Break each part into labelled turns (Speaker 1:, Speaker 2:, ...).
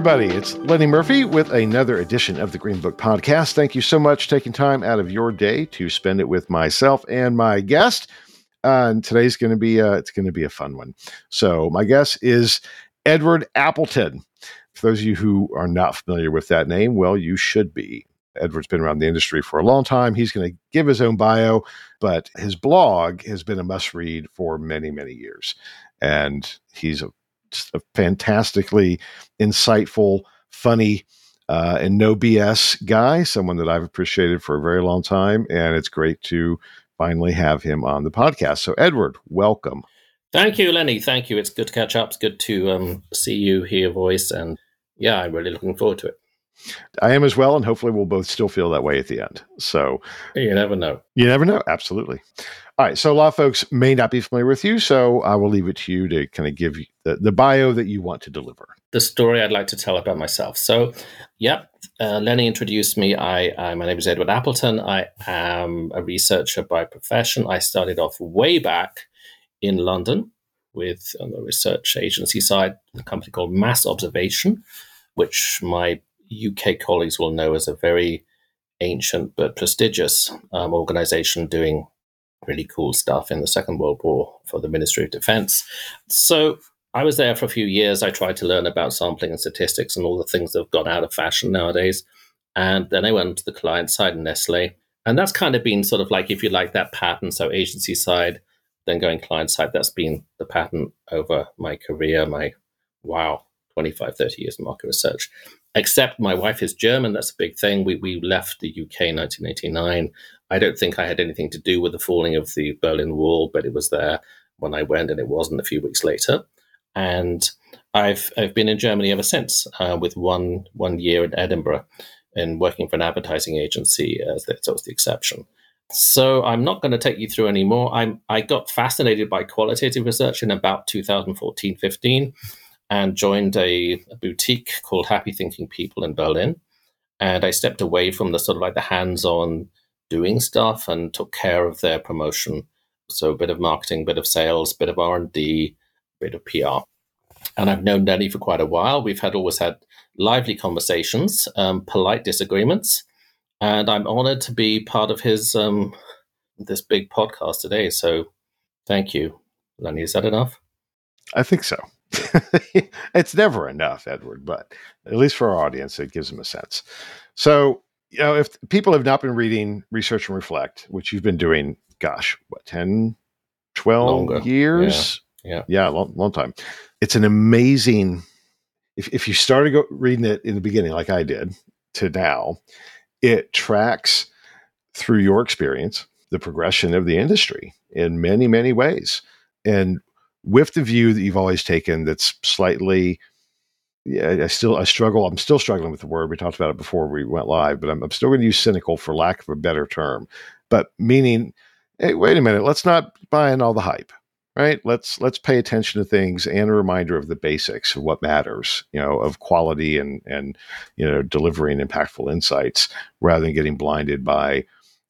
Speaker 1: Everybody. It's Lenny Murphy with another edition of the Greenbook Podcast. Thank you so much for taking time out of your day to spend it with myself and my guest. Uh, and today's going to be a, it's going to be a fun one. So my guest is Edward Appleton. For those of you who are not familiar with that name, well, you should be. Edward's been around the industry for a long time. He's going to give his own bio, but his blog has been a must read for many, many years. And he's a a fantastically insightful, funny, uh, and no BS guy, someone that I've appreciated for a very long time. And it's great to finally have him on the podcast. So, Edward, welcome.
Speaker 2: Thank you, Lenny. Thank you. It's good to catch up. It's good to um, see you, hear your voice. And yeah, I'm really looking forward to it.
Speaker 1: I am as well, and hopefully we'll both still feel that way at the end. So
Speaker 2: you never know.
Speaker 1: You never know. Absolutely. All right. So a lot of folks may not be familiar with you, so I will leave it to you to kind of give the, the bio that you want to deliver.
Speaker 2: The story I'd like to tell about myself. So, yeah, uh, Lenny introduced me. I, I my name is Edward Appleton. I am a researcher by profession. I started off way back in London with on the research agency side, a company called Mass Observation, which my UK colleagues will know as a very ancient but prestigious um, organization doing really cool stuff in the Second World War for the Ministry of Defense. So I was there for a few years. I tried to learn about sampling and statistics and all the things that have gone out of fashion nowadays. And then I went to the client side, in Nestle. And that's kind of been sort of like, if you like, that pattern. So agency side, then going client side. That's been the pattern over my career, my, wow, 25, 30 years in market research except my wife is German. That's a big thing. We, we left the UK in 1989. I don't think I had anything to do with the falling of the Berlin Wall, but it was there when I went, and it wasn't a few weeks later. And I've I've been in Germany ever since, uh, with one one year in Edinburgh, and working for an advertising agency as that was the exception. So I'm not going to take you through anymore. I'm I got fascinated by qualitative research in about 2014, 15 and joined a, a, boutique called Happy Thinking People in Berlin. And I stepped away from the sort of like the hands-on doing stuff and took care of their promotion. So a bit of marketing, bit of sales, bit of R and D, bit of PR. And I've known Danny for quite a while. We've had always had lively conversations, um, polite disagreements, and I'm honored to be part of his um, this big podcast today. So thank you, Lenny. Is that enough?
Speaker 1: I think so. it's never enough, Edward, but at least for our audience, it gives them a sense. So, you know, if people have not been reading Research and Reflect, which you've been doing, gosh, what, 10, 12 Longer. years?
Speaker 2: Yeah. Yeah,
Speaker 1: yeah long, long time. It's an amazing, if, if you started go, reading it in the beginning, like I did, to now, it tracks through your experience the progression of the industry in many, many ways. And with the view that you've always taken that's slightly yeah, I still I struggle. I'm still struggling with the word. We talked about it before we went live, but I'm, I'm still going to use cynical for lack of a better term. But meaning, hey, wait a minute, let's not buy in all the hype, right? Let's let's pay attention to things and a reminder of the basics of what matters, you know, of quality and and you know delivering impactful insights rather than getting blinded by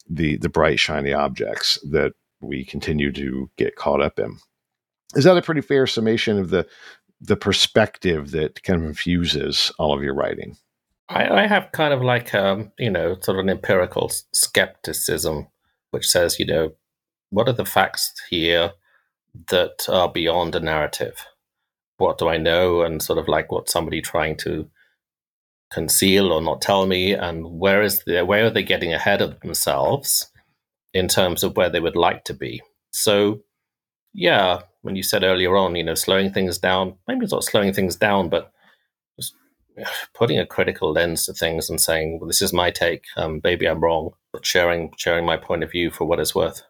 Speaker 1: the the bright shiny objects that we continue to get caught up in. Is that a pretty fair summation of the the perspective that kind of infuses all of your writing?
Speaker 2: I, I have kind of like um, you know sort of an empirical skepticism, which says you know what are the facts here that are beyond a narrative? What do I know, and sort of like what somebody trying to conceal or not tell me, and where is the, where are they getting ahead of themselves in terms of where they would like to be? So, yeah, when you said earlier on, you know, slowing things down, maybe it's not slowing things down, but just putting a critical lens to things and saying, well, this is my take. Um, maybe I'm wrong, but sharing sharing my point of view for what it's worth.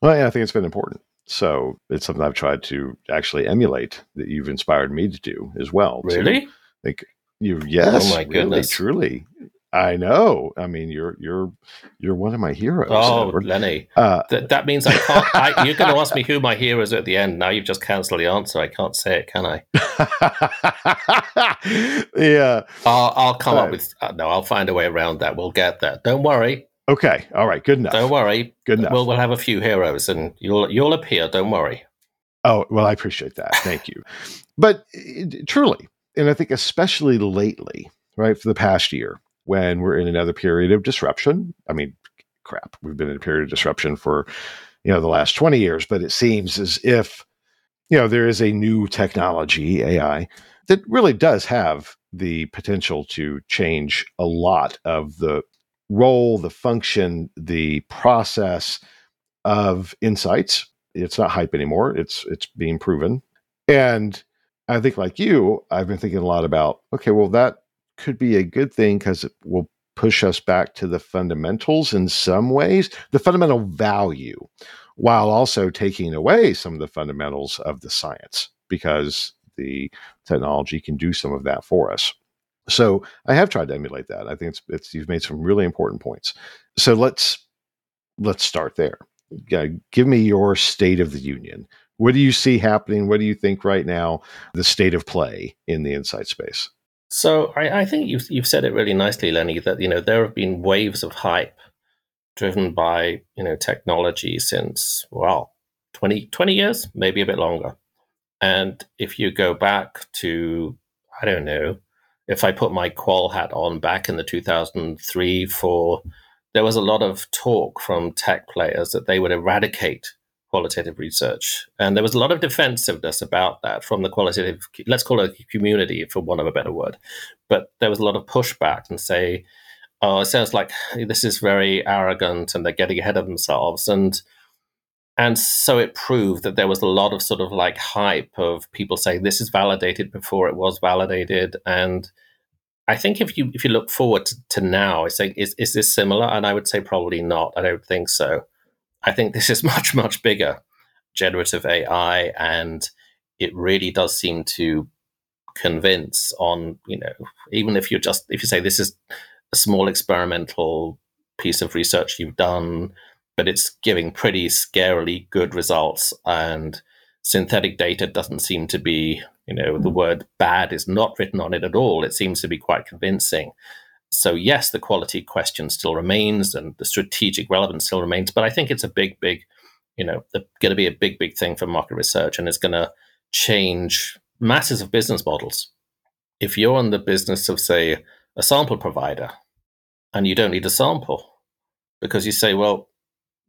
Speaker 1: Well, yeah, I think it's been important. So it's something I've tried to actually emulate that you've inspired me to do as well.
Speaker 2: Really?
Speaker 1: Like you, yes.
Speaker 2: Oh my
Speaker 1: really,
Speaker 2: goodness.
Speaker 1: truly. I know. I mean, you're you're you're one of my heroes.
Speaker 2: Oh,
Speaker 1: Edward.
Speaker 2: Lenny.
Speaker 1: Uh,
Speaker 2: That, that means I can't. I, you're going to ask me who my heroes at the end. Now you've just cancelled the answer. I can't say it, can I?
Speaker 1: yeah.
Speaker 2: I'll, I'll come up with. Uh, no, I'll find a way around that. We'll get there. Don't worry.
Speaker 1: Okay. All right. Good enough.
Speaker 2: Don't worry.
Speaker 1: Good enough.
Speaker 2: We'll we'll have a few heroes, and you'll you'll appear. Don't worry.
Speaker 1: Oh, well, I appreciate that. Thank you. But it, truly, and I think especially lately, right, for the past year, when we're in another period of disruption. I mean, crap, we've been in a period of disruption for, you know, the last 20 years, but it seems as if, you know, there is a new technology, AI, that really does have the potential to change a lot of the role, the function, the process of insights it's not hype anymore. It's it's being proven. And I think like you, I've been thinking a lot about, okay, well that could be a good thing because it will push us back to the fundamentals in some ways, the fundamental value, while also taking away some of the fundamentals of the science because the technology can do some of that for us. So I have tried to emulate that. I think it's, it's you've made some really important points. So let's let's start there uh, give me your state of the union. What do you see happening? What do you think right now the state of play in the insight space?
Speaker 2: So I, I think you've you've said it really nicely, Lenny. That you know there have been waves of hype driven by you know technology since well 20, 20 years, maybe a bit longer. And if you go back to I don't know, if I put my qual hat on back in the two thousand three four, there was a lot of talk from tech players that they would eradicate qualitative research, and there was a lot of defensiveness about that from the qualitative let's call it community for want of a better word. But there was a lot of pushback and say, "Oh, it sounds like this is very arrogant, and they're getting ahead of themselves." And and so it proved that there was a lot of sort of like hype of people saying this is validated before it was validated. And i think if you if you look forward to, to now i say is, is this similar? And i would say probably not. I don't think so i think this is much much bigger generative ai and it really does seem to convince on you know even if you're just if you say this is a small experimental piece of research you've done but it's giving pretty scarily good results. And synthetic data doesn't seem to be, you know, the hmm. word bad is not written on it at all. It seems to be quite convincing. So, yes, the quality question still remains and the strategic relevance still remains. But I think it's a big, big, you know, going to be a big, big thing for market research and it's going to change masses of business models. If you're in the business of, say, a sample provider and you don't need a sample because you say, well,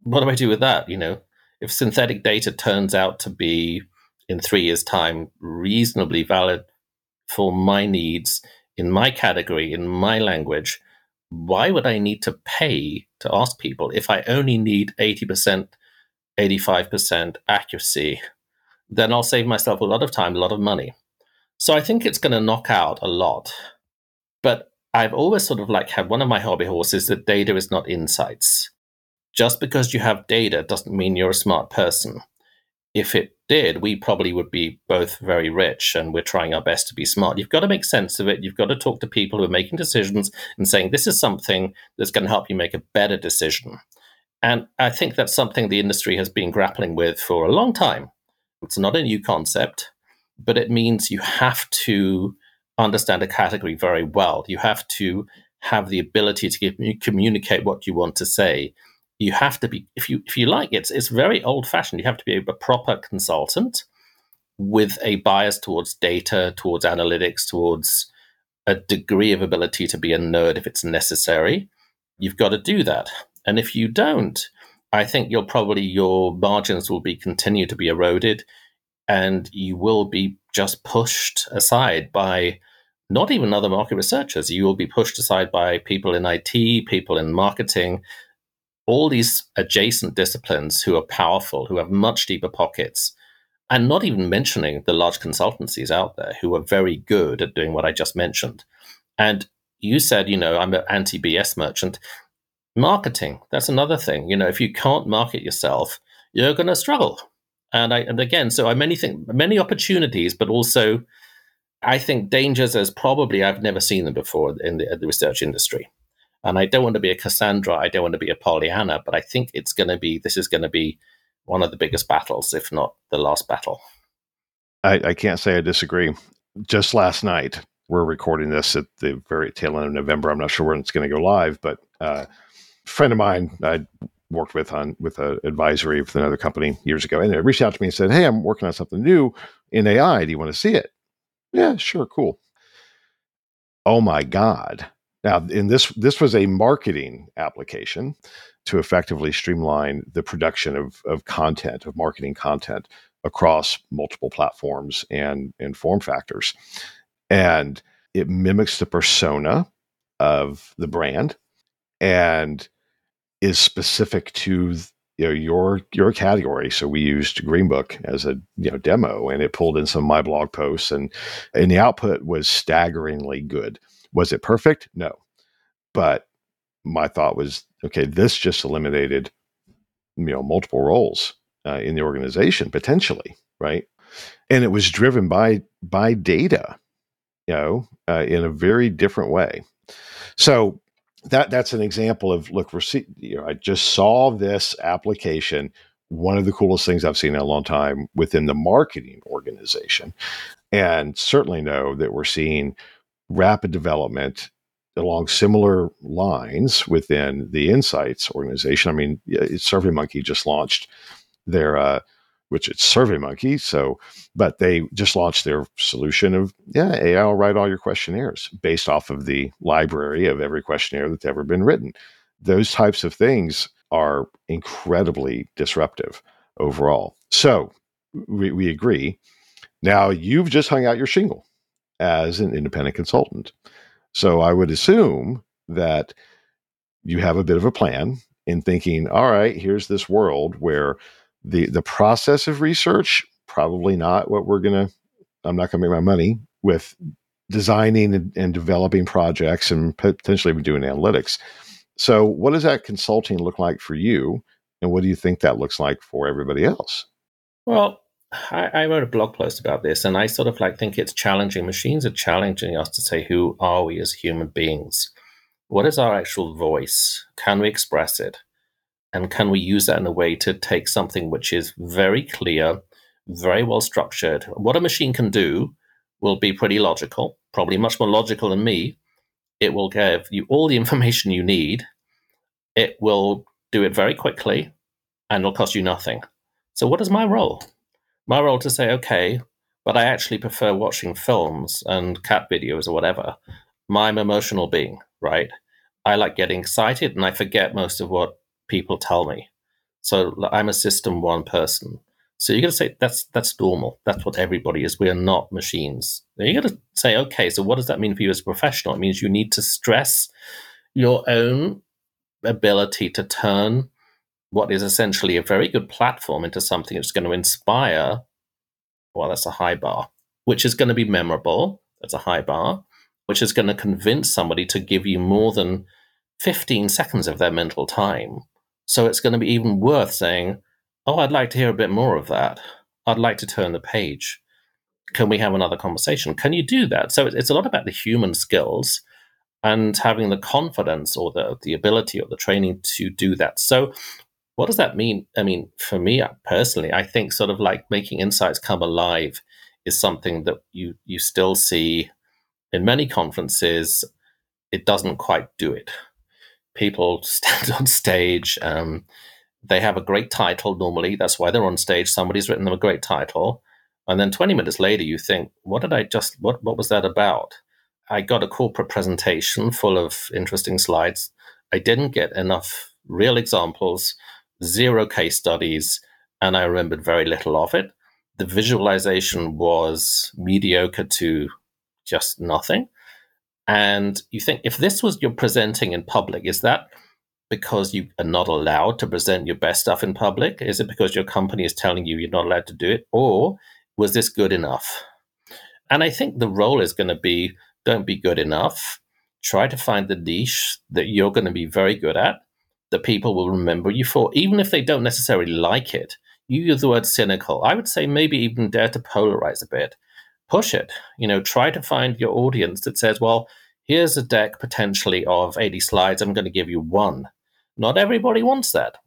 Speaker 2: what do I do with that? You know, if synthetic data turns out to be in three years' time reasonably valid for my needs in my category, in my language, why would I need to pay to ask people if I only need 80%, 85% accuracy? Then I'll save myself a lot of time, a lot of money. So I think it's going to knock out a lot. But I've always sort of like had one of my hobby horses that data is not insights just because you have data doesn't mean you're a smart person. If it did, we probably would be both very rich and we're trying our best to be smart. You've got to make sense of it. You've got to talk to people who are making decisions and saying, this is something that's going to help you make a better decision. And I think that's something the industry has been grappling with for a long time. It's not a new concept, but it means you have to understand a category very well. You have to have the ability to communicate what you want to say you have to be if you if you like it's it's very old fashioned you have to be a proper consultant with a bias towards data towards analytics towards a degree of ability to be a nerd if it's necessary. You've got to do that. And if you don't i think you'll probably your margins will be continue to be eroded and you will be just pushed aside by not even other market researchers. You will be pushed aside by people in it people in marketing all these adjacent disciplines who are powerful, who have much deeper pockets, and not even mentioning the large consultancies out there who are very good at doing what I just mentioned. And you said, you know, I'm an anti BS merchant. Marketing, that's another thing. You know, if you can't market yourself, you're going to struggle. And I and again, so I many think many opportunities, but also I think dangers as probably I've never seen them before in the, the research industry. And I don't want to be a Cassandra, I don't want to be a Pollyanna, but I think it's going to be this is going to be one of the biggest battles, if not the last battle.
Speaker 1: I, I can't say I disagree. Just last night, we're recording this at the very tail end of November. I'm not sure when it's going to go live, but uh, a friend of mine I worked with on with an advisory with another company years ago, and they reached out to me and said, "Hey, I'm working on something new in AI. Do you want to see it?" Yeah, sure, cool. Oh my god! Now, in this this was a marketing application to effectively streamline the production of of content of marketing content across multiple platforms and and form factors. And it mimics the persona of the brand and is specific to you know your your category. So we used greenbook as a you know demo and it pulled in some of my blog posts and and the output was staggeringly good was it perfect no but my thought was okay this just eliminated you know multiple roles uh, in the organization potentially right and it was driven by by data you know, uh, in a very different way. So that that's an example of look, see, you know, I just saw this application. One of the coolest things I've seen in a long time within the marketing organization, and certainly know that we're seeing rapid development along similar lines within the insights organization. I mean, SurveyMonkey just launched their uh, which it's SurveyMonkey. So, but they just launched their solution of yeah, AI will write all your questionnaires based off of the library of every questionnaire that's ever been written. Those types of things are incredibly disruptive overall. So, we, we agree. Now you've just hung out your shingle as an independent consultant. So I would assume that you have a bit of a plan in thinking, all right, here's this world where the the process of research probably not what we're gonna i'm not gonna make my money with designing and, and developing projects and potentially even doing analytics so what does that consulting look like for you and what do you think that looks like for everybody else
Speaker 2: well I, I wrote a blog post about this and i sort of like think it's challenging machines are challenging us to say who are we as human beings what is our actual voice can we express it and can we use that in a way to take something which is very clear, very well structured? What a machine can do will be pretty logical, probably much more logical than me. It will give you all the information you need. It will do it very quickly and it'll cost you nothing. So, what is my role? My role to say, okay, but I actually prefer watching films and cat videos or whatever. I'm emotional being, right? I like getting excited and I forget most of what people tell me. So I'm a system one person. So you're gonna say that's that's normal. That's what everybody is. We are not machines. Then you got to say, okay, so what does that mean for you as a professional? It means you need to stress your own ability to turn what is essentially a very good platform into something that's going to inspire. Well, that's a high bar, which is going to be memorable. That's a high bar, which is going to convince somebody to give you more than 15 seconds of their mental time so it's going to be even worth saying, Oh, I'd like to hear a bit more of that. I'd like to turn the page. Can we have another conversation? Can you do that? So it's a lot about the human skills and having the confidence or the, the ability or the training to do that. So, what does that mean? I mean, for me uh, personally, I think sort of like making insights come alive is something that you you still see in many conferences. It doesn't quite do it people stand on stage. Um, they have a great title normally. That's why they're on stage. Somebody's written them a great title. And then 20 minutes later, you think, what did I just, what, what was that about? I got a corporate presentation full of interesting slides. I didn't get enough real examples, zero case studies, and I remembered very little of it. The visualization was mediocre to just nothing. And you think if this was you're presenting in public, is that because you are not allowed to present your best stuff in public? Is it because your company is telling you you're not allowed to do it? Or was this good enough? And I think the role is going to be don't be good enough. Try to find the niche that you're going to be very good at, that people will remember you for, even if they don't necessarily like it. you use the word cynical. I would say maybe even dare to polarize a bit. Push it. You know, try to find your audience that says, well, here's a deck potentially of 80 slides. I'm going to give you one. Not everybody wants that.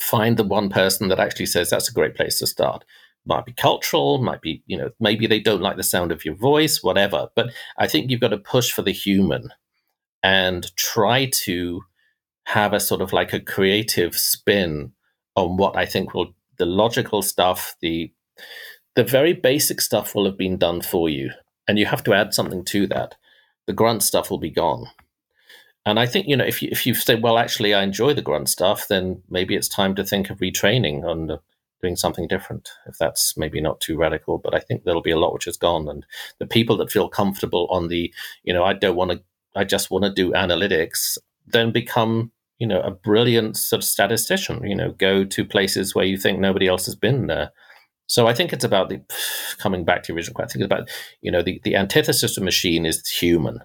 Speaker 2: Find the one person that actually says that's a great place to start. Might be cultural, might be, you know, maybe they don't like the sound of your voice, whatever. But I think you've got to push for the human and try to have a sort of like a creative spin on what I think will the logical stuff, the the very basic stuff will have been done for you. And you have to add something to that. The grunt stuff will be gone. And I think, you know, if you if you say, well, actually I enjoy the grunt stuff, then maybe it's time to think of retraining on doing something different. If that's maybe not too radical, but I think there'll be a lot which is gone. And the people that feel comfortable on the, you know, I don't want to I just want to do analytics, then become you know, a brilliant sort of statistician, you know, go to places where you think nobody else has been there. So I think it's about the coming back to the original question. I think it's about, you know, the, the antithesis of machine is human.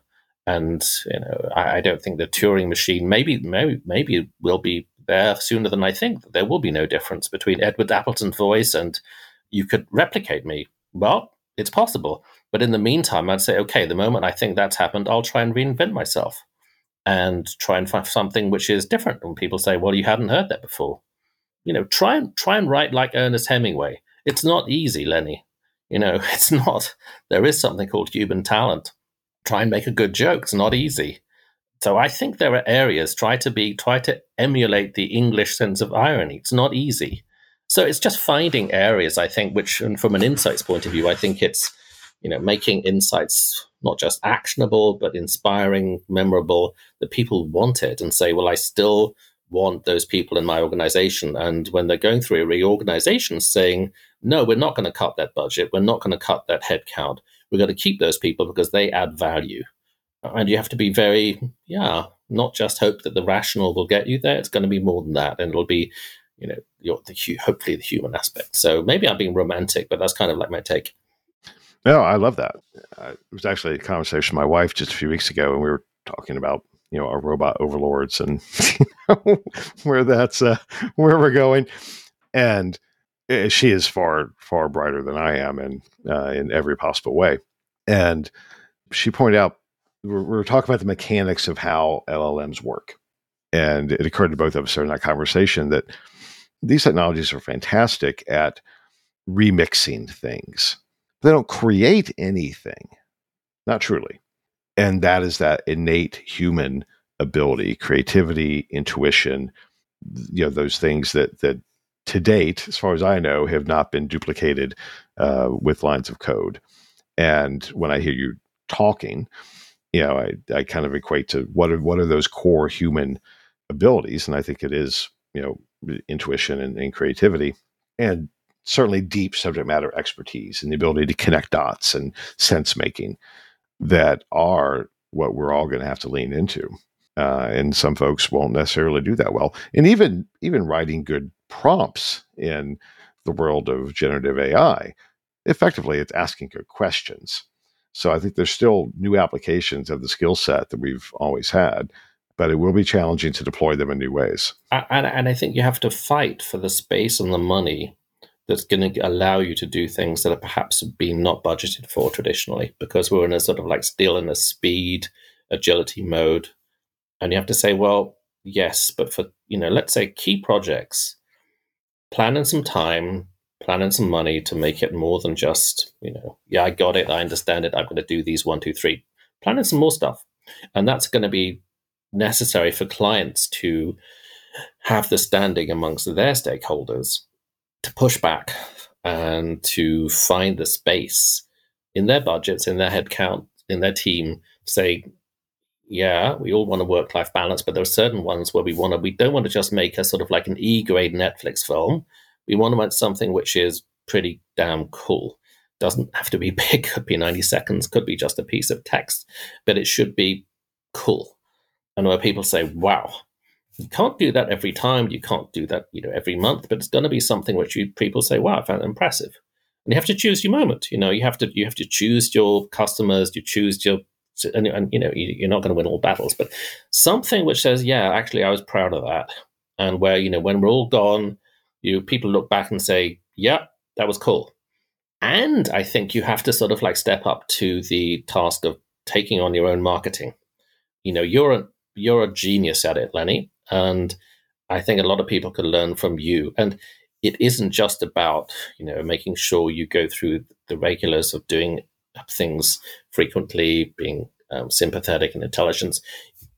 Speaker 2: And, you know, I, I don't think the Turing machine maybe, maybe, maybe will be there sooner than I think. There will be no difference between Edward Appleton's voice and you could replicate me. Well, it's possible. But in the meantime, I'd say, okay, the moment I think that's happened, I'll try and reinvent myself and try and find something which is different. When people say, "Well, you hadn't heard that before," you know, try and try and write like Ernest Hemingway. It's not easy, Lenny. You know, it's not. There is something called human talent. Try and make a good joke. It's not easy. So I think there are areas. Try to be. Try to emulate the English sense of irony. It's not easy. So it's just finding areas. I think, which, and from an insights point of view, I think it's you know making insights not just actionable but inspiring memorable that people want it and say well i still want those people in my organization. And when they're going through a reorganization saying no we're not going to cut that budget. We're not going to cut that headcount. We're going to keep those people because they add value. And you have to be very yeah not just hope that the rational will get you there. It's going to be more than that and it'll be you know your, the, hopefully the human aspect. So maybe i'm being romantic but that's kind of like my take
Speaker 1: no, I love that. Uh, it was actually a conversation with my wife just a few weeks ago, and we were talking about you know our robot overlords and where that's uh, where we're going. And uh, she is far far brighter than I am, in uh, in every possible way. And she pointed out we were, we were talking about the mechanics of how LLMs work, and it occurred to both of us in that conversation that these technologies are fantastic at remixing things they don't create anything, not truly. And that is that innate human ability, creativity, intuition, you know, those things that that to date, as far as I know, have not been duplicated uh, with lines of code. And when I hear you talking, you know, I, I kind of equate to what are what are those core human abilities, and I think it is you know intuition and, and creativity. And certainly deep subject matter expertise and the ability to connect dots and sense making that are what we're all going to have to lean into. Uh, and some folks won't necessarily do that well. And even even writing good prompts in the world of generative AI, effectively, it's asking good questions. So I think there's still new applications of the skill set that we've always had, but it will be challenging to deploy them in new ways.
Speaker 2: And, and I think you have to fight for the space and the money that's going to allow you to do things that are perhaps been not budgeted for traditionally because we're in a sort of like still in a speed agility mode. And you have to say well yes but for you know let's say key projects planning some time planning some money to make it more than just you know yeah i got it i understand it i'm going to do these one two three. Planning some more stuff. And that's going to be necessary for clients to have the standing amongst their stakeholders to push back and to find the space in their budgets, in their headcount, in their team, say, yeah, we all want a work life balance, but there are certain ones where we want to, we don't want to just make a sort of like an E grade Netflix film. We want to make something which is pretty damn cool. Doesn't have to be big, could be 90 seconds, could be just a piece of text, but it should be cool. And where people say, wow, you can't do that every time. You can't do that, you know, every month. But it's going to be something which you people say, "Wow, I found impressive." And you have to choose your moment. You know, you have to you have to choose your customers. You choose your and, and you know you're not going to win all battles, but something which says, "Yeah, actually, I was proud of that." And where you know when we're all gone, You people look back and say, "Yeah, that was cool." And I think you have to sort of like step up to the task of taking on your own marketing. You know, you're a you're a genius at it, Lenny, and I think a lot of people could learn from you. And it isn't just about you know making sure you go through the regulars of doing things frequently, being um, sympathetic and intelligent.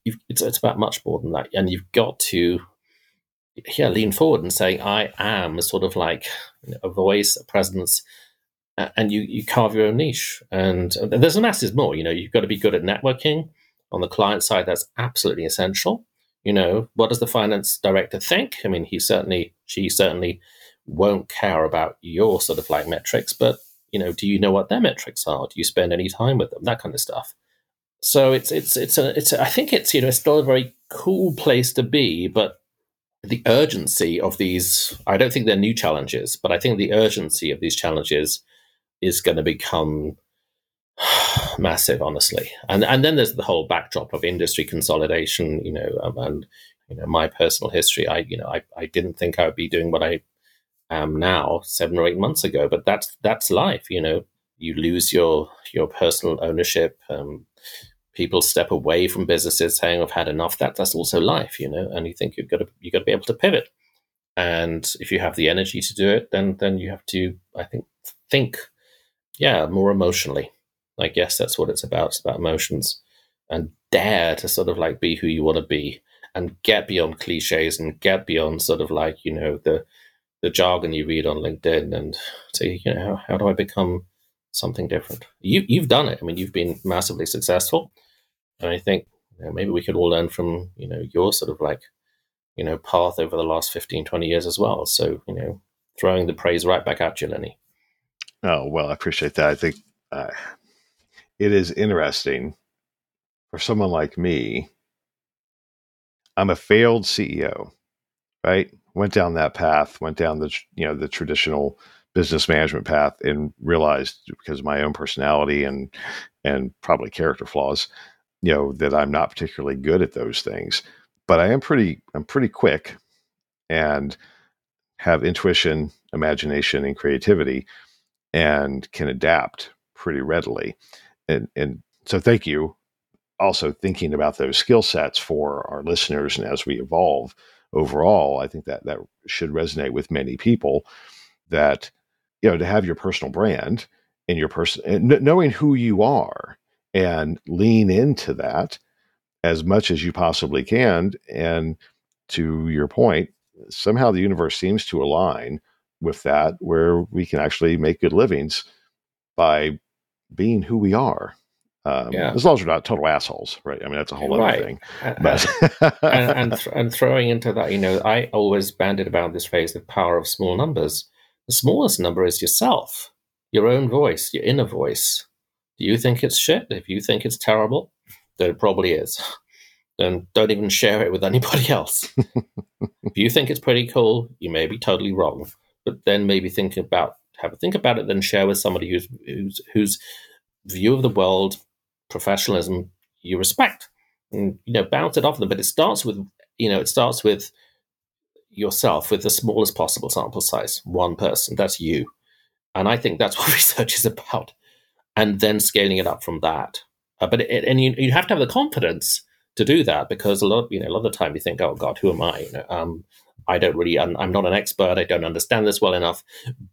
Speaker 2: It's, it's about much more than that, and you've got to yeah lean forward and say I am sort of like you know, a voice, a presence, and you you carve your own niche. And, and there's a masses more. You know, you've got to be good at networking on the client side. That's absolutely essential. You know, what does the finance director think? I mean, he certainly, she certainly won't care about your sort of like metrics, but you know, do you know what their metrics are? Do you spend any time with them? That kind of stuff. So it's it's it's a it's a, I think it's you know it's still a very cool place to be, but the urgency of these I don't think they're new challenges, but I think the urgency of these challenges is going to become massive, honestly. And and then there's the whole backdrop of industry consolidation, you know, um, and you know my personal history. I you know I, I didn't think I would be doing what I am now seven or eight months ago, but that's that's life. You know, you lose your your personal ownership. Um, people step away from businesses saying, "I've had enough." That that's also life, you know. And you think you've got to you've got to be able to pivot. And if you have the energy to do it, then then you have to, I think, think, yeah, more emotionally I guess that's what it's about. It's about emotions and dare to sort of like be who you want to be and get beyond cliches and get beyond sort of like, you know, the the jargon you read on LinkedIn and say, you know, how, how do I become something different? You you've done it. I mean, you've been massively successful. And I think you know, maybe we could all learn from, you know, your sort of like, you know, path over the last 15, 20 years as well. So, you know, throwing the praise right back at you, Lenny.
Speaker 1: Oh, well, I appreciate that. I think uh, it is interesting for someone like me. I'm a failed CEO, right? Went down that path, went down the you know the traditional business management path, and realized because of my own personality and and probably character flaws, you know that I'm not particularly good at those things. But I am pretty I'm pretty quick, and have intuition, imagination, and creativity, and can adapt pretty readily and and so thank you. Also thinking about those skill sets for our listeners and as we evolve overall i think that that should resonate with many people that you know to have your personal brand and your person knowing who you are and lean into that as much as you possibly can. And to your point somehow the universe seems to align with that where we can actually make good livings by being who we are. Um, yeah. As long as we're not total assholes, right? I mean, that's a whole right. other thing.
Speaker 2: But and and, th- and, throwing into that, you know, I always banded about this phrase: the power of small numbers. The smallest number is yourself, your own voice, your inner voice. Do you think it's shit? If you think it's terrible, then it probably is. Then don't even share it with anybody else. if you think it's pretty cool, you may be totally wrong. But then maybe think about have a think about it, then share with somebody who's who's whose view of the world, professionalism you respect, and you know bounce it off them. But it starts with you know it starts with yourself with the smallest possible sample size, one person. That's you, and I think that's what research is about, and then scaling it up from that. Uh, but it, and you you have to have the confidence to do that because a lot you know a lot of the time you think, oh God, who am I? You know, um, I don't really, I'm, not an expert. I don't understand this well enough.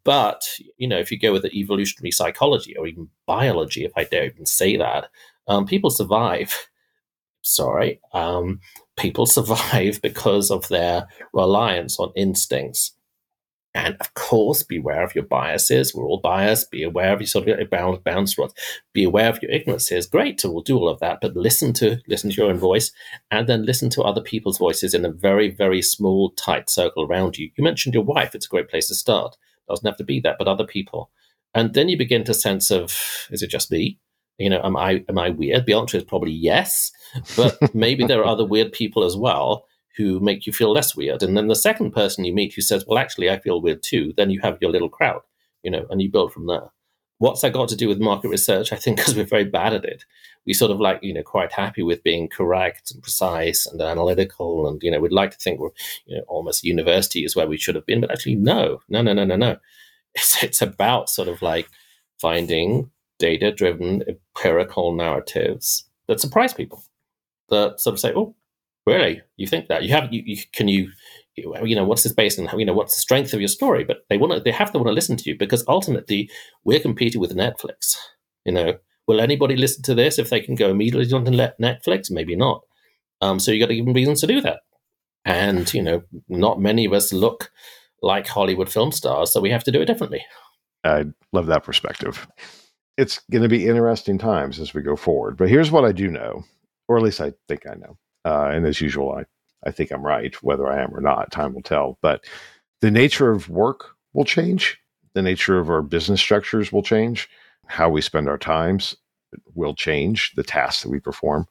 Speaker 2: But, you know, if you go with the evolutionary psychology or even biology, if I dare even say that, um, people survive. Sorry. Um, people survive because of their reliance on instincts. And of course, beware of your biases. We're all biased. Be aware of your sort of bound bounce rods. Be aware of your ignorances. Great, so we'll do all of that, but listen to listen to your own voice, and then listen to other people's voices in a very very small tight circle around you. You mentioned your wife. It's a great place to start. Doesn't have to be that, but other people, and then you begin to sense of is it just me? You know, am I am I weird? The answer is probably yes, but maybe there are other weird people as well who make you feel less weird. And then the second person you meet who says, well, actually, I feel weird too, then you have your little crowd, you know, and you build from there. What's that got to do with market research? I think because we're very bad at it. We sort of like, you know, quite happy with being correct and precise and analytical. And, you know, we'd like to think we're, you know, almost university is where we should have been. But actually, no, no, no, no, no, no. It's, it's about sort of like finding data driven empirical narratives that surprise people, that sort of say, oh, really? You think that? You have, you, you can you, you know what's this based on you know what's the strength of your story? But they want to they have to want to listen to you because ultimately we're competing with netflix you know? Will anybody listen to this if they can go immediately onto netflix? Maybe not. Um, so you got to give them reasons to do that. And you know not many of us look like hollywood film stars so we have to do it differently.
Speaker 1: I love that perspective. It's going to be interesting times as we go forward but here's what i do know or at least i think i know uh, and as usual i I think I'm right. Whether I am or not, time will tell. But the nature of work will change. The nature of our business structures will change. How we spend our times will change. The tasks that we perform.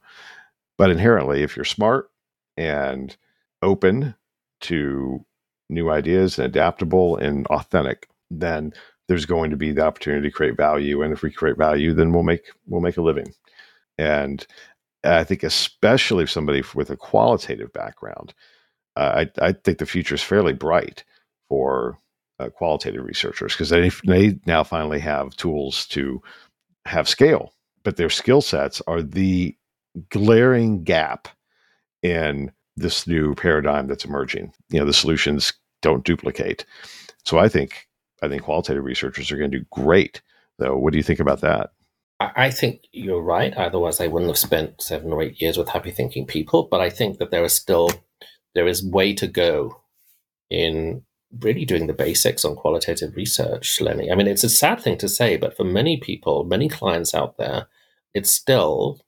Speaker 1: But inherently, if you're smart and open to new ideas and adaptable and authentic, then there's going to be the opportunity to create value. And if we create value, then we'll make we'll make a living. And I think especially if somebody with a qualitative background, uh, I, I, think the future is fairly bright for uh, qualitative researchers because they, they now finally have tools to have scale, but their skill sets are the glaring gap in this new paradigm that's emerging. You know, the solutions don't duplicate. So I think I think qualitative researchers are going to do great. Though, what do you think about that?
Speaker 2: I think you're right. Otherwise, I wouldn't have spent seven or eight years with happy thinking people. But I think that there is still there is way to go in really doing the basics on qualitative research, Lenny. I mean, it's a sad thing to say, but for many people, many clients out there, it's still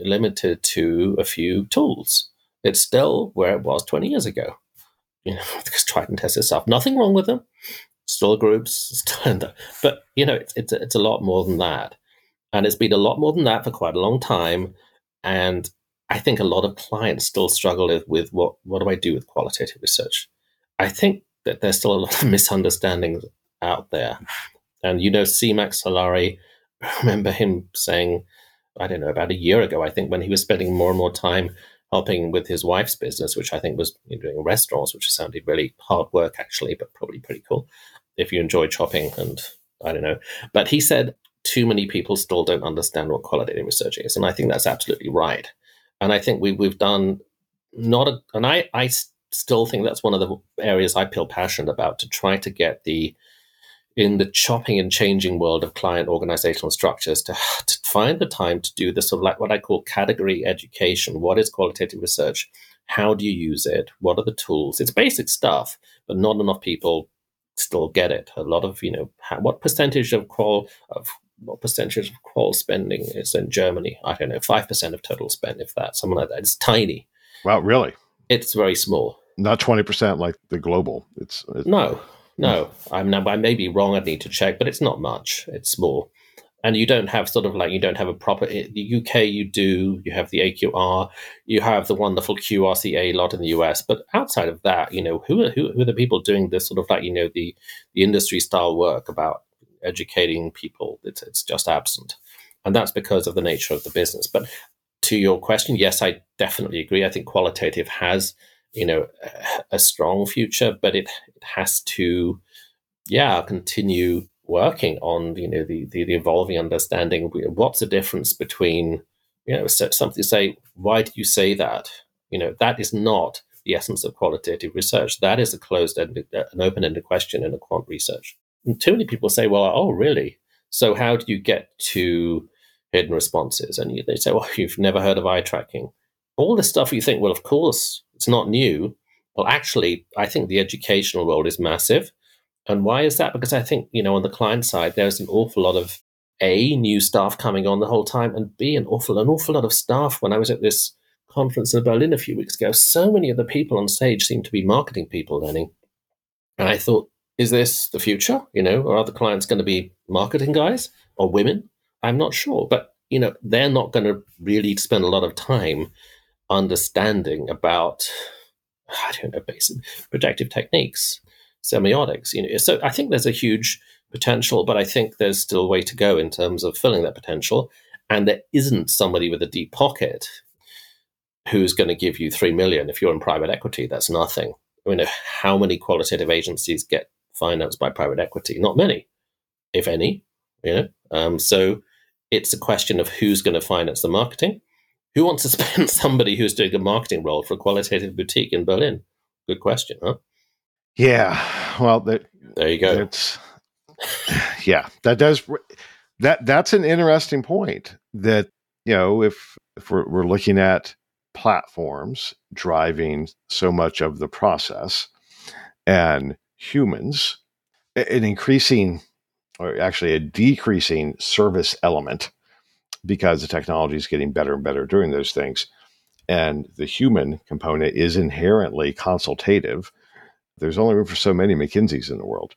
Speaker 2: limited to a few tools. It's still where it was 20 years ago. You know, because try and test yourself. Nothing wrong with them. Still groups, still but you know, it's it's, it's a lot more than that. And it's been a lot more than that for quite a long time. And I think a lot of clients still struggle with, with what, what do I do with qualitative research? I think that there's still a lot of misunderstandings out there. And you know, C-Max Solari, I remember him saying, I don't know, about a year ago, I think, when he was spending more and more time helping with his wife's business, which I think was you know, doing restaurants, which sounded really hard work actually, but probably pretty cool if you enjoy chopping and I don't know. But he said, too many people still don't understand what qualitative research is, and I think that's absolutely right. And I think we we've done not a, and I I still think that's one of the areas I feel passionate about to try to get the in the chopping and changing world of client organizational structures to, to find the time to do this sort of like what I call category education. What is qualitative research? How do you use it? What are the tools? It's basic stuff, but not enough people still get it. A lot of, you know, what percentage of qual of what percentage of qual spending is in Germany? I don't know, five percent of total spend, if that, something like that. It's tiny.
Speaker 1: Wow, really?
Speaker 2: It's very small.
Speaker 1: Not twenty percent like the global. It's, it's
Speaker 2: no, no. I'm now. I may be wrong. I need to check, but it's not much. It's small, and you don't have sort of like you don't have a proper. The UK, you do. You have the AQR. You have the wonderful QRCA lot in the US, but outside of that, you know, who are who, who are the people doing this sort of like you know the the industry style work about educating people. It's, it's just absent. And that's because of the nature of the business. But to your question, yes, I definitely agree. I think qualitative has, you know, a, strong future, but it, it has to, yeah, continue working on, you know, the, the, the evolving understanding. What's the difference between, you know, something say, why do you say that? You know, that is not the essence of qualitative research. That is a closed-ended, uh, an open-ended question in a quant research. And too many people say, well, oh, really? So how do you get to hidden responses? And you, they say, well, you've never heard of eye tracking. All this stuff you think, well, of course, it's not new. Well, actually, I think the educational world is massive. And why is that? Because I think, you know, on the client side, there's an awful lot of A, new staff coming on the whole time, and B, an awful, an awful lot of staff. When I was at this conference in Berlin a few weeks ago, so many of the people on stage seemed to be marketing people, learning. And I thought, is this the future? You know, are other clients going to be marketing guys or women? I'm not sure, but you know, they're not going to really spend a lot of time understanding about I don't know basic projective techniques, semiotics. You know, so I think there's a huge potential, but I think there's still a way to go in terms of filling that potential. And there isn't somebody with a deep pocket who's going to give you three million if you're in private equity. That's nothing. I mean, how many qualitative agencies get financed by private equity? Not many, if any. You know, um, so it's a question of who's going to finance the marketing. Who wants to spend somebody who's doing a marketing role for a qualitative boutique in Berlin? Good question, huh?
Speaker 1: Yeah. Well, that,
Speaker 2: there you go.
Speaker 1: It's yeah, that does that. That's an interesting point. That you know, if if we're, we're looking at platforms driving so much of the process, and humans, an increasing or actually a decreasing service element because the technology is getting better and better doing those things. And the human component is inherently consultative. There's only room for so many McKinseys in the world,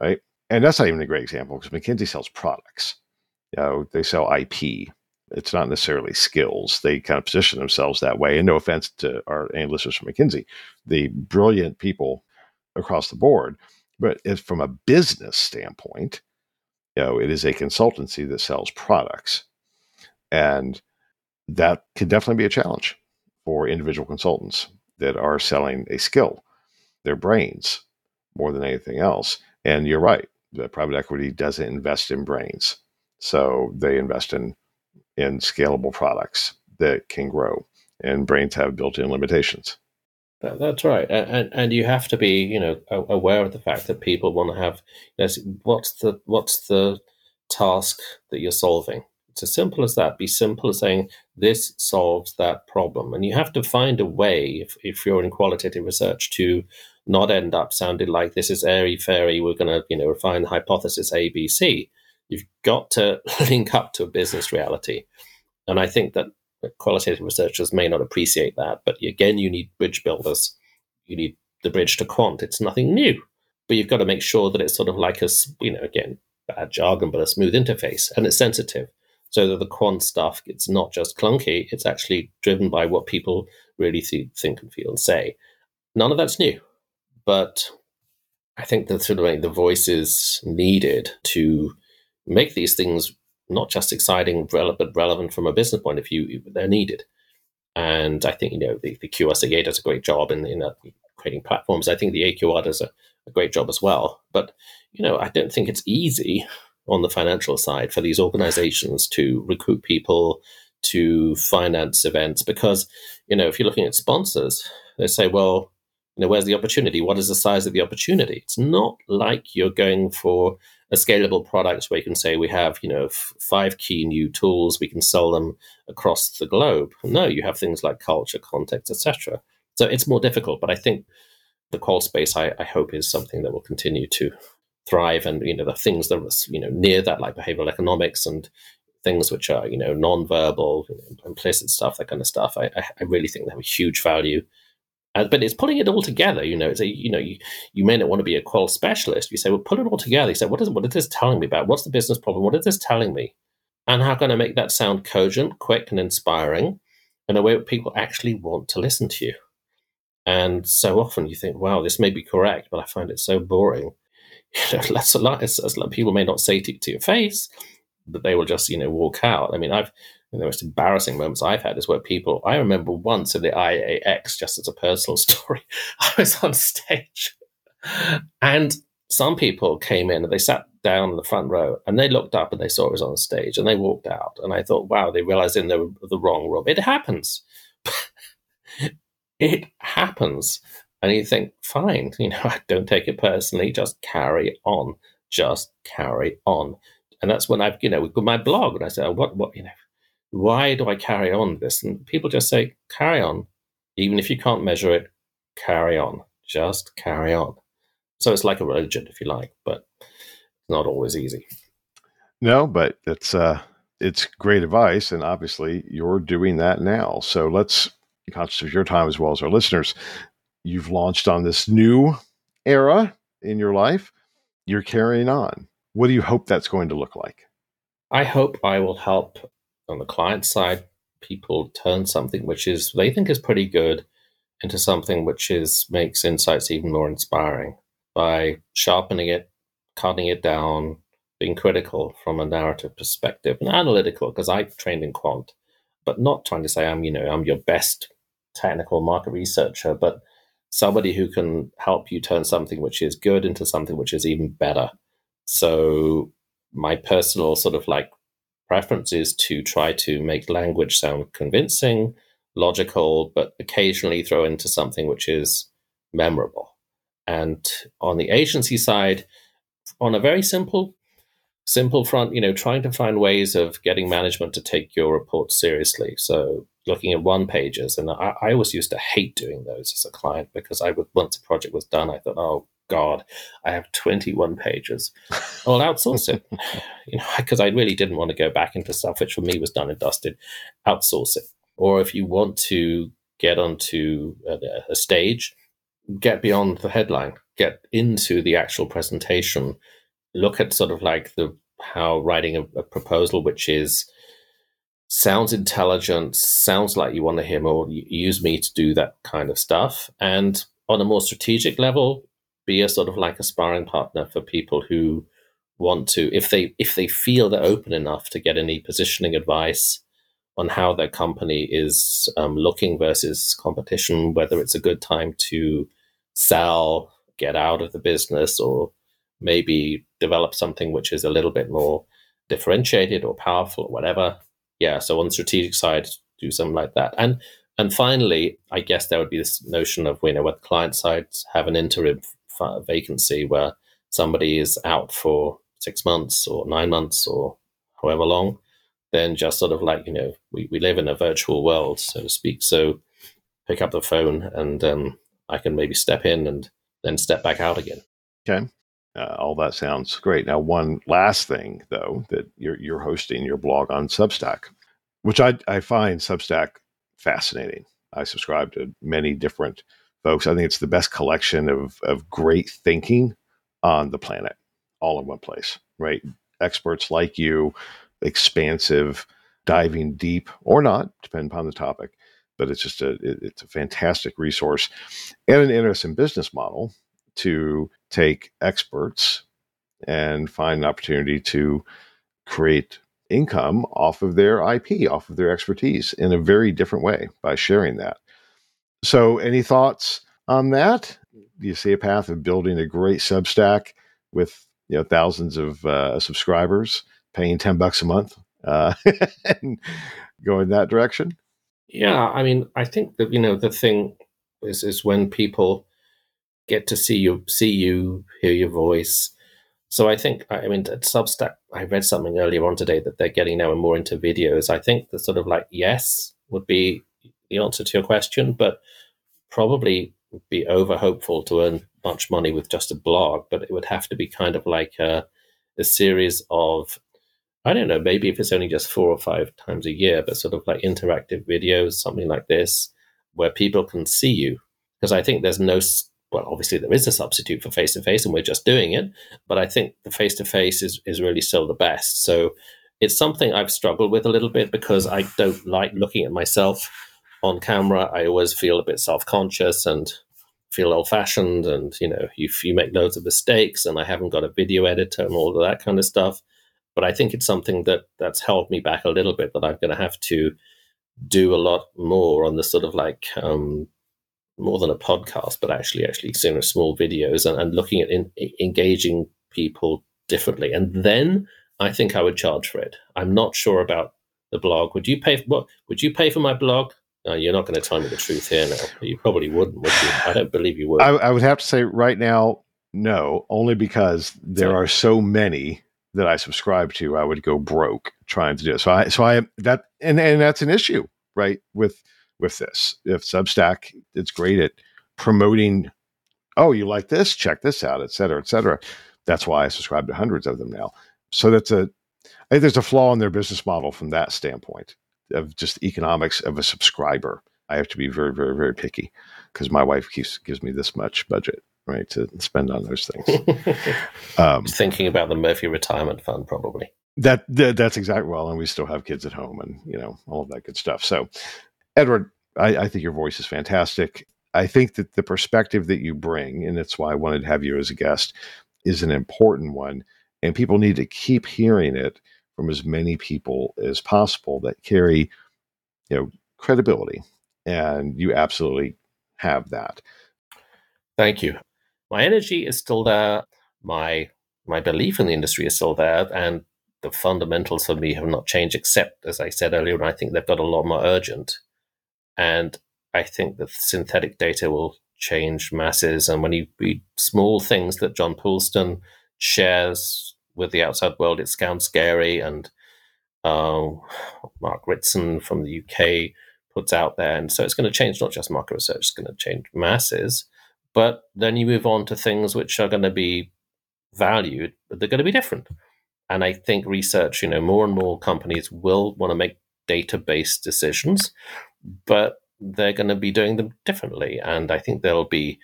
Speaker 1: right? And that's not even a great example because McKinsey sells products. You know, they sell IP. It's not necessarily skills. They kind of position themselves that way. And no offense to our listeners from McKinsey, the brilliant people across the board. But from a business standpoint, you know, it is a consultancy that sells products. And that can definitely be a challenge for individual consultants that are selling a skill, their brains, more than anything else. And you're right, the private equity doesn't invest in brains. So they invest in in scalable products that can grow. And brains have built-in limitations.
Speaker 2: That's right, and and you have to be, you know, aware of the fact that people want to have. You know, what's the what's the task that you're solving? It's as simple as that. Be simple as saying, this solves that problem. And you have to find a way, if, if you're in qualitative research, to not end up sounding like this is airy fairy, we're going to, you know, refine the hypothesis A, B, C. You've got to link up to a business reality. And I think that qualitative researchers may not appreciate that. But again, you need bridge builders. You need the bridge to quant. It's nothing new. But you've got to make sure that it's sort of like a, you know, again, bad jargon, but a smooth interface and it's sensitive so that the quant stuff it's not just clunky it's actually driven by what people really th- think and feel and say none of that's new but i think that sort of like the voices needed to make these things not just exciting but relevant from a business point of view they're needed. And i think you know the, the qsa does a great job in, in uh, creating platforms. I think the aqr does a, a great job as well. But you know i don't think it's easy on the financial side for these organizations to recruit people to finance events because you know if you're looking at sponsors they say well you know where's the opportunity? What is the size of the opportunity? It's not like you're going for a scalable product where you can say we have you know f- five key new tools we can sell them across the globe. No you have things like culture context etc so it's more difficult but i think the qual space I, I hope is something that will continue to thrive and you know the things that are you know near that like behavioral economics and things which are you know non-verbal implicit stuff that kind of stuff i, I really think they have a huge value uh, but it's putting it all together you know it's a you know you, you may not want to be a qual specialist you say well put it all together. You say what is what is this telling me about? What's the business problem? What is this telling me? And how can i make that sound cogent quick and inspiring in a way that people actually want to listen to you? And so often you think wow this may be correct but i find it so boring. You know, that's a lot. As, as people may not say to, to your face, but they will just, you know, walk out. I mean, I've the most embarrassing moments I've had is where people. I remember once in the IIEX, just as a personal story, I was on stage, and some people came in and they sat down in the front row and they looked up and they saw it was on stage and they walked out and I thought, wow, they realized in the the wrong room. It happens. it happens. And you think, fine, you know, I don't take it personally, just carry on, just carry on. And that's when I've, you know, got my blog and I say, oh, what, what, you know, why do I carry on this? And people just say, carry on. Even if you can't measure it, carry on. Just carry on. So it's like a religion, if you like, but it's not always easy.
Speaker 1: No, but it's uh it's great advice, and obviously you're doing that now. So let's conscious of your time as well as our listeners you've launched on this new era in your life. You're carrying on. What do you hope that's going to look like?
Speaker 2: I hope I will help on the client side people turn something which is they think is pretty good into something which is makes insights even more inspiring by sharpening it, cutting it down, being critical from a narrative perspective and analytical, because I trained in quant, but not trying to say I'm, you know, I'm your best technical market researcher, but somebody who can help you turn something which is good into something which is even better. So my personal sort of like preference is to try to make language sound convincing, logical, but occasionally throw into something which is memorable. And on the agency side, on a very simple simple front, you know, trying to find ways of getting management to take your reports seriously. So looking at one pages, and I, I always used to hate doing those as a client because I would once a project was done, I thought, oh God, I have 21 pages. I'll outsource it, you know, because I really didn't want to go back into stuff which for me was done and dusted. Outsource it. Or if you want to get onto a, a stage, get beyond the headline, get into the actual presentation, look at sort of like the how writing a, a proposal which is sounds intelligent, sounds like you want to hear more, use me to do that kind of stuff. And on a more strategic level, be a sort of like a sparring partner for people who want to, if they if they feel they're open enough to get any positioning advice on how their company is um, looking versus competition, whether it's a good time to sell, get out of the business, or maybe develop something which is a little bit more differentiated or powerful or whatever. Yeah, so on the strategic side, do something like that. And and finally, I guess there would be this notion of you know, what client sides have an interim vacancy where somebody is out for six months or nine months or however long, then just sort of like, you know, we, we live in a virtual world, so to speak. So pick up the phone and um, I can maybe step in and then step back out again.
Speaker 1: Okay. Uh, all that sounds great. Now, one last thing, though, that you're, you're hosting your blog on Substack, which I, I find Substack fascinating. I subscribe to many different folks. I think it's the best collection of, of great thinking on the planet, all in one place, right? Experts like you, expansive, diving deep or not, depending upon the topic. But it's just a it, it's a fantastic resource and an interesting business model to take experts and find an opportunity to create income off of their IP, off of their expertise in a very different way by sharing that. So, any thoughts on that? Do you see a path of building a great Substack with you know thousands of uh, subscribers, paying ten bucks a month, uh, and going that direction?
Speaker 2: Yeah, I mean, I think that you know the thing is is when people get to see you, see you, hear your voice. So I think, I mean, at Substack, I read something earlier on today that they're getting now more into videos. I think the sort of like yes would be the answer to your question, but probably be over hopeful to earn much money with just a blog. But it would have to be kind of like a, a series of I don't know, maybe if it's only just four or five times a year, but sort of like interactive videos, something like this, where people can see you. Because I think there's no well, obviously there is a substitute for face to face, and we're just doing it. But I think the face to face is is really still the best. So it's something I've struggled with a little bit because I don't like looking at myself on camera. I always feel a bit self conscious and feel old fashioned, and you know, you you make loads of mistakes, and I haven't got a video editor and all of that kind of stuff. But I think it's something that that's held me back a little bit. That I'm going to have to do a lot more on the sort of like um, more than a podcast, but actually actually seeing small videos and, and looking at in, engaging people differently. And then I think I would charge for it. I'm not sure about the blog. Would you pay? For, what would you pay for my blog? No, you're not going to tell me the truth here now. You probably wouldn't, would you? I don't believe you would.
Speaker 1: I, I would have to say right now, no, only because there so, are so many that I subscribe to. I would go broke trying to do it. So I, so I that, and and that's an issue, right? With with this. If Substack, it's great at promoting, oh, you like this? Check this out, et cetera, et cetera. That's why I subscribe to hundreds of them now. So that's a, I think there's a flaw in their business model from that standpoint of just economics of a subscriber. I have to be very, very, very picky because my wife keeps gives me this much budget, right, to spend on those things.
Speaker 2: um, Thinking about the Murphy retirement fund, probably.
Speaker 1: That, that that's exactly well, and we still have kids at home, and you know all of that good stuff. So Edward, I, I, think your voice is fantastic. I think that the perspective that you bring, and that's why I wanted to have you as a guest, is an important one, and people need to keep hearing it from as many people as possible that carry, you know, credibility. And you absolutely have that.
Speaker 2: Thank you. My energy is still there. My my belief in the industry is still there, and the fundamentals for me have not changed, except as I said earlier, I think they've got a lot more urgent. And I think that synthetic data will change masses. And when you read small things that John Puleston shares with the outside world, it sounds scary. And uh, Mark Ritson from the UK puts out there. And so it's going to change not just market research, it's going to change masses. But then you move on to things which are going to be valued, but they're going to be different. And I think research, you know, more and more companies will want to make data based decisions, but they're going to be doing them differently. And I think there'll be,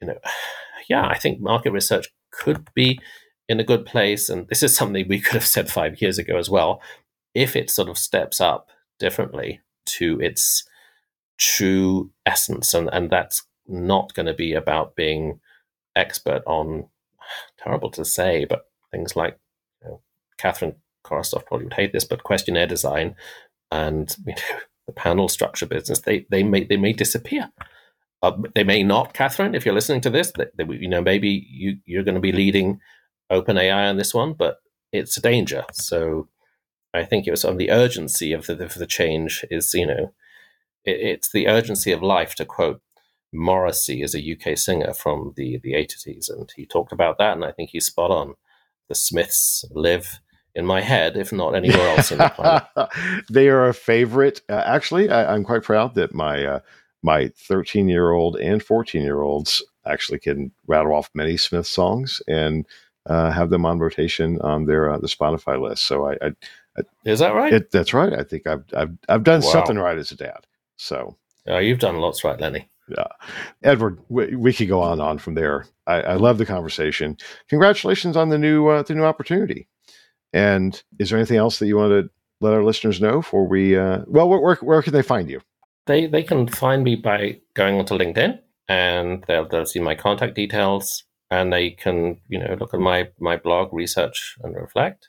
Speaker 2: you know, yeah, I think market research could be in a good place. And this is something we could have said five years ago as well. If it sort of steps up differently to its true essence, and, and that's not going to be about being expert on terrible to say, but things like you know, Kathryn Korostoff probably would hate this, but questionnaire design and you know, the panel structure business, they they may they may disappear. Uh, they may not, Catherine. If you're listening to this, they, they, you know maybe you you're going to be leading OpenAI on this one, but it's a danger. So I think it was on the urgency of the, of the change is you know it, it's the urgency of life to quote Morrissey is a UK singer from the the 80s, and he talked about that, and I think he's spot on. The Smiths live in my head, if not anywhere else in the planet.
Speaker 1: they are a favorite. Uh, actually, I, am quite proud that my uh, my 13 year old and 14 year olds actually can rattle off many Smith songs and uh, have them on rotation on their uh, the Spotify list. So I, I, I
Speaker 2: is that right?
Speaker 1: It, that's right. I think I've I've I've done wow. something right as a dad. So
Speaker 2: oh, you've done lots right, Lenny
Speaker 1: yeah. Edward, we, we, could go on and on from there. I, I, love the conversation. Congratulations on the new uh, the new opportunity. And is there anything else that you want to let our listeners know before we? Uh, well, where, where, where can they find you?
Speaker 2: They they can find me by going onto LinkedIn, and they'll they'll see my contact details, and they can you know look at my my blog, research and reflect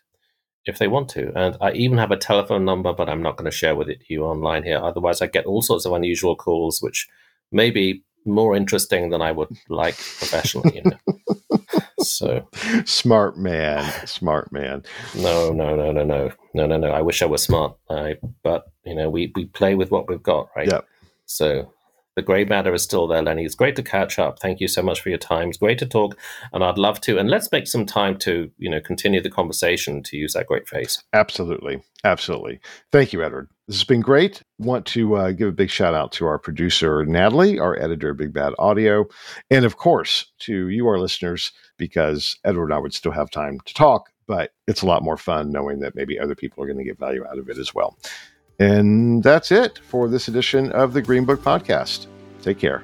Speaker 2: if they want to. And I even have a telephone number, but I'm not going to share with it you online here. Otherwise, I get all sorts of unusual calls, which may be more interesting than I would like professionally. You know? so
Speaker 1: smart man, smart man.
Speaker 2: No, no, no, no, no, no, no, no. I wish I was smart. I, but you know, we we play with what we've got, right?
Speaker 1: Yeah.
Speaker 2: So the grey matter is still there, Lenny. It's great to catch up. Thank you so much for your time. It's great to talk, and I'd love to. And let's make some time to, you know, continue the conversation. To use that great phrase.
Speaker 1: Absolutely, absolutely. Thank you, Edward. This has been great. Want to uh, give a big shout out to our producer Natalie, our editor Big Bad Audio, and of course to you, our listeners, because Edward and I would still have time to talk, but it's a lot more fun knowing that maybe other people are going to get value out of it as well. And that's it for this edition of the Greenbook Podcast. Take care.